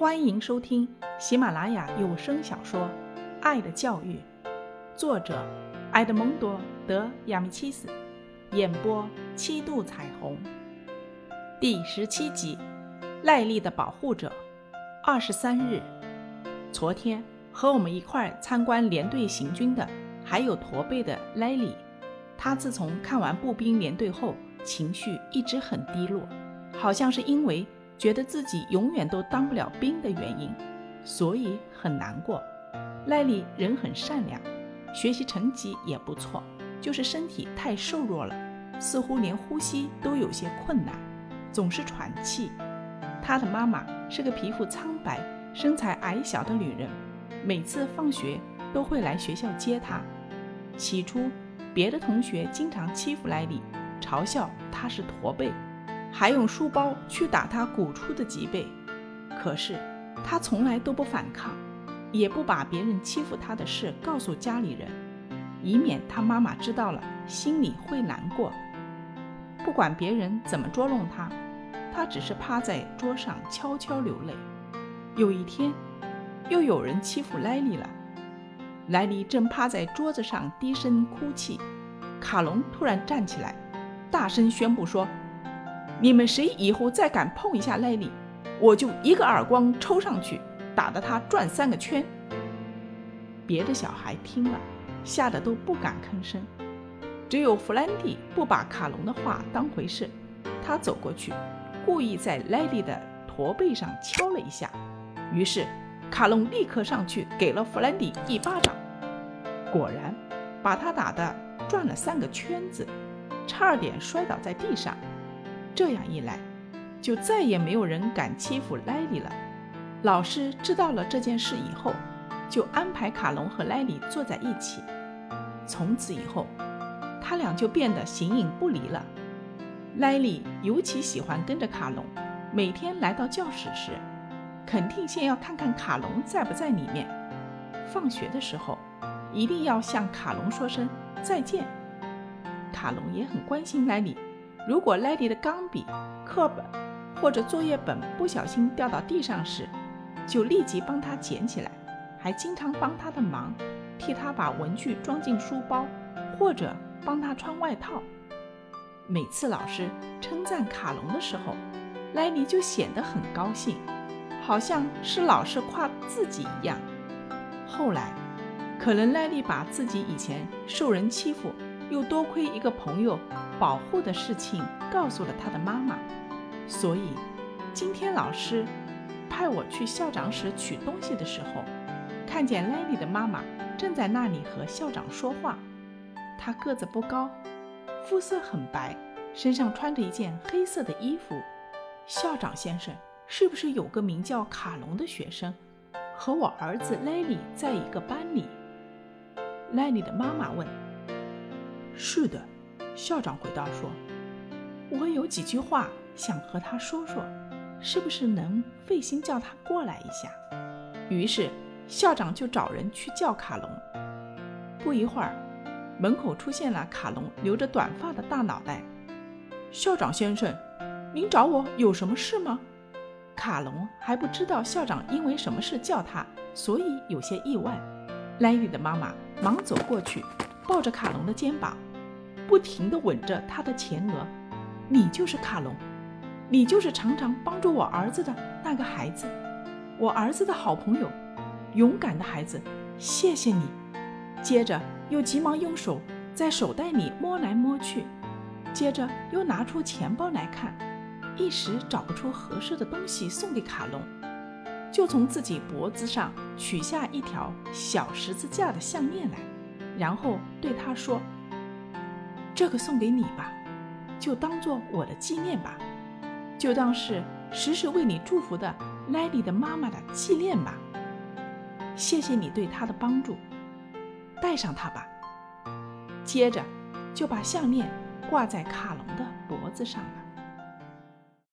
欢迎收听喜马拉雅有声小说《爱的教育》，作者埃德蒙多·德亚米契斯，演播七度彩虹，第十七集《赖利的保护者》。二十三日，昨天和我们一块参观连队行军的还有驼背的莱利，他自从看完步兵连队后，情绪一直很低落，好像是因为。觉得自己永远都当不了兵的原因，所以很难过。赖利人很善良，学习成绩也不错，就是身体太瘦弱了，似乎连呼吸都有些困难，总是喘气。他的妈妈是个皮肤苍白、身材矮小的女人，每次放学都会来学校接他。起初，别的同学经常欺负赖利，嘲笑他是驼背。还用书包去打他鼓出的脊背，可是他从来都不反抗，也不把别人欺负他的事告诉家里人，以免他妈妈知道了心里会难过。不管别人怎么捉弄他，他只是趴在桌上悄悄流泪。有一天，又有人欺负莱利了，莱利正趴在桌子上低声哭泣，卡隆突然站起来，大声宣布说。你们谁以后再敢碰一下莱利，我就一个耳光抽上去，打得他转三个圈。别的小孩听了，吓得都不敢吭声，只有弗兰蒂不把卡隆的话当回事。他走过去，故意在莱利的驼背上敲了一下，于是卡隆立刻上去给了弗兰蒂一巴掌，果然把他打得转了三个圈子，差点摔倒在地上。这样一来，就再也没有人敢欺负莱利了。老师知道了这件事以后，就安排卡隆和莱利坐在一起。从此以后，他俩就变得形影不离了。莱利尤其喜欢跟着卡隆，每天来到教室时，肯定先要看看卡隆在不在里面。放学的时候，一定要向卡隆说声再见。卡隆也很关心莱利。如果莱迪的钢笔、课本或者作业本不小心掉到地上时，就立即帮他捡起来，还经常帮他的忙，替他把文具装进书包，或者帮他穿外套。每次老师称赞卡隆的时候，莱迪就显得很高兴，好像是老师夸自己一样。后来，可能莱利把自己以前受人欺负。又多亏一个朋友保护的事情告诉了他的妈妈，所以今天老师派我去校长室取东西的时候，看见莱利的妈妈正在那里和校长说话。她个子不高，肤色很白，身上穿着一件黑色的衣服。校长先生，是不是有个名叫卡隆的学生和我儿子莱利在一个班里？莱利的妈妈问。是的，校长回答说：“我有几句话想和他说说，是不是能费心叫他过来一下？”于是校长就找人去叫卡隆。不一会儿，门口出现了卡隆留着短发的大脑袋。校长先生，您找我有什么事吗？卡隆还不知道校长因为什么事叫他，所以有些意外。莱利的妈妈忙走过去，抱着卡隆的肩膀。不停地吻着他的前额，你就是卡隆，你就是常常帮助我儿子的那个孩子，我儿子的好朋友，勇敢的孩子，谢谢你。接着又急忙用手在手袋里摸来摸去，接着又拿出钱包来看，一时找不出合适的东西送给卡隆，就从自己脖子上取下一条小十字架的项链来，然后对他说。这个送给你吧，就当做我的纪念吧，就当是时时为你祝福的莱利的妈妈的纪念吧。谢谢你对她的帮助，戴上它吧。接着就把项链挂在卡隆的脖子上了。